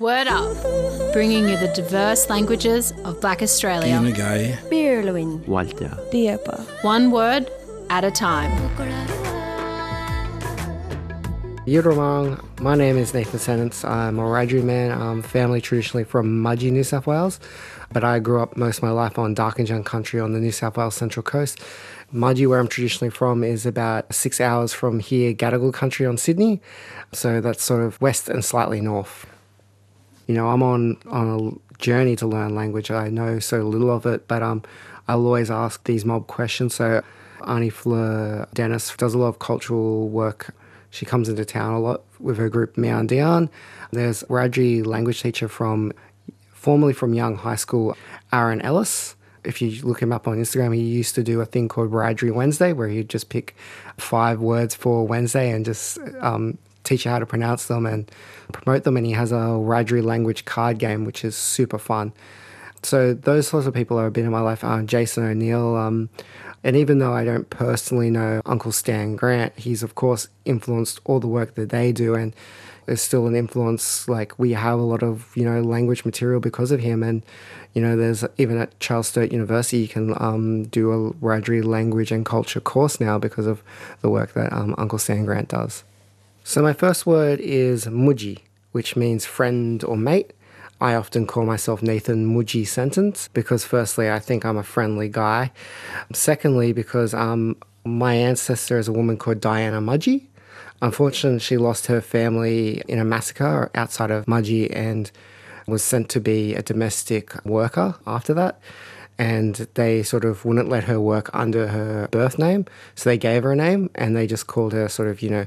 Word Up, bringing you the diverse languages of Black Australia, Yunagay, Birlwin, Walter. Diepa. one word at a time. Yurumang, my name is Nathan Sentence. I'm a Wiradjuri man. I'm family traditionally from Mudgee, New South Wales, but I grew up most of my life on Darkinjung country on the New South Wales Central Coast. Mudgee, where I'm traditionally from, is about six hours from here, Gadigal country on Sydney. So that's sort of west and slightly north. You know, I'm on, on a journey to learn language. I know so little of it, but um, I'll always ask these mob questions. So Arnie Fleur Dennis does a lot of cultural work she comes into town a lot with her group Mian Dian. There's Wiradjuri language teacher from formerly from Young High School, Aaron Ellis. If you look him up on Instagram, he used to do a thing called Wiradjuri Wednesday, where he'd just pick five words for Wednesday and just um, teach you how to pronounce them and promote them. And he has a Wiradjuri language card game, which is super fun. So those sorts of people are a bit in my life. Um, Jason O'Neill, um, and even though I don't personally know Uncle Stan Grant, he's of course influenced all the work that they do, and is still an influence. Like we have a lot of you know language material because of him, and you know there's even at Charles Sturt University you can um, do a Wiradjuri language and culture course now because of the work that um, Uncle Stan Grant does. So my first word is muji, which means friend or mate. I often call myself Nathan Muji Sentence because, firstly, I think I'm a friendly guy. Secondly, because um, my ancestor is a woman called Diana Mudgee. Unfortunately, she lost her family in a massacre outside of Mudgee and was sent to be a domestic worker after that. And they sort of wouldn't let her work under her birth name. So they gave her a name and they just called her sort of, you know,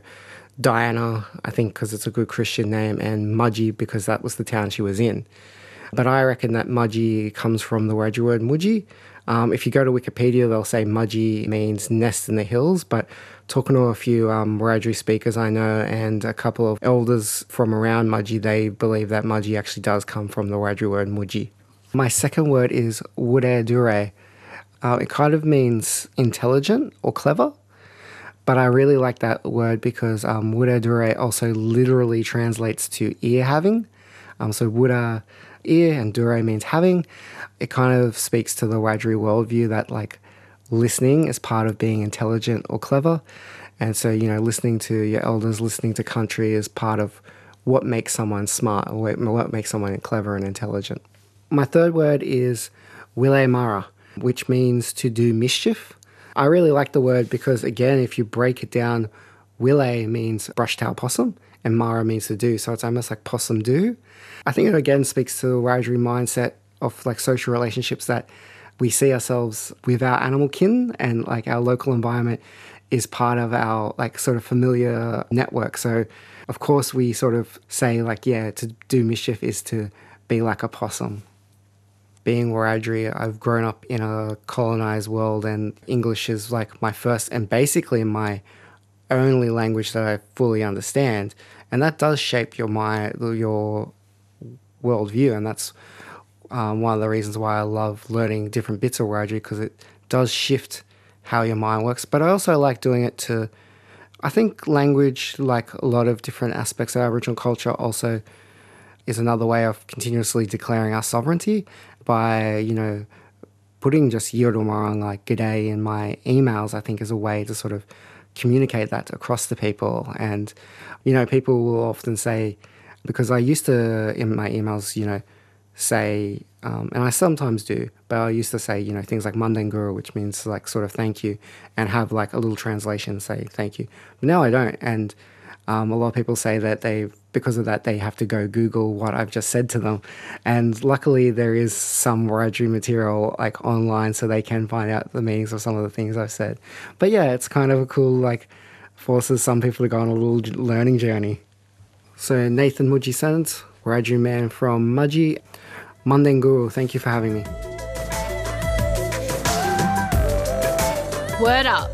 Diana, I think because it's a good Christian name, and Mudgee because that was the town she was in. But I reckon that Mudgee comes from the Wiradjuri word Muji. Um, if you go to Wikipedia, they'll say Mudgee means nest in the hills, but talking to a few um, Wiradjuri speakers I know and a couple of elders from around Mudgee, they believe that Mudgee actually does come from the Wiradjuri word Muji. My second word is Wure Dure. Uh, it kind of means intelligent or clever. But I really like that word because um, Wura Dure also literally translates to ear having. Um, so Wura, ear, and Dure means having. It kind of speaks to the Wiradjuri worldview that like listening is part of being intelligent or clever. And so, you know, listening to your elders, listening to country is part of what makes someone smart or what makes someone clever and intelligent. My third word is Wile Mara, which means to do mischief. I really like the word because, again, if you break it down, Wille means brush tail possum and Mara means to do. So it's almost like possum do. I think it again speaks to the Wiradjuri mindset of like social relationships that we see ourselves with our animal kin and like our local environment is part of our like sort of familiar network. So of course we sort of say like, yeah, to do mischief is to be like a possum being Wiradjuri, I've grown up in a colonized world, and English is like my first and basically my only language that I fully understand, and that does shape your mind, your worldview, and that's um, one of the reasons why I love learning different bits of Wiradjuri because it does shift how your mind works. But I also like doing it to, I think language, like a lot of different aspects of Aboriginal culture, also is another way of continuously declaring our sovereignty by, you know, putting just Yirumorang like g'day in my emails, I think is a way to sort of communicate that across the people. And, you know, people will often say, because I used to, in my emails, you know, say, um, and I sometimes do, but I used to say, you know, things like Mandanguru, which means like sort of thank you, and have like a little translation say thank you. But now I don't. And um, a lot of people say that they, because of that, they have to go Google what I've just said to them. And luckily, there is some Wiradjuri material like online, so they can find out the meanings of some of the things I've said. But yeah, it's kind of a cool like forces some people to go on a little learning journey. So Nathan Muji Sentence, Wiradjuri man from Mudgee, Mandanguru, thank you for having me. Word Up,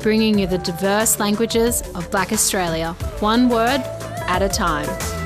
bringing you the diverse languages of Black Australia, one word at a time.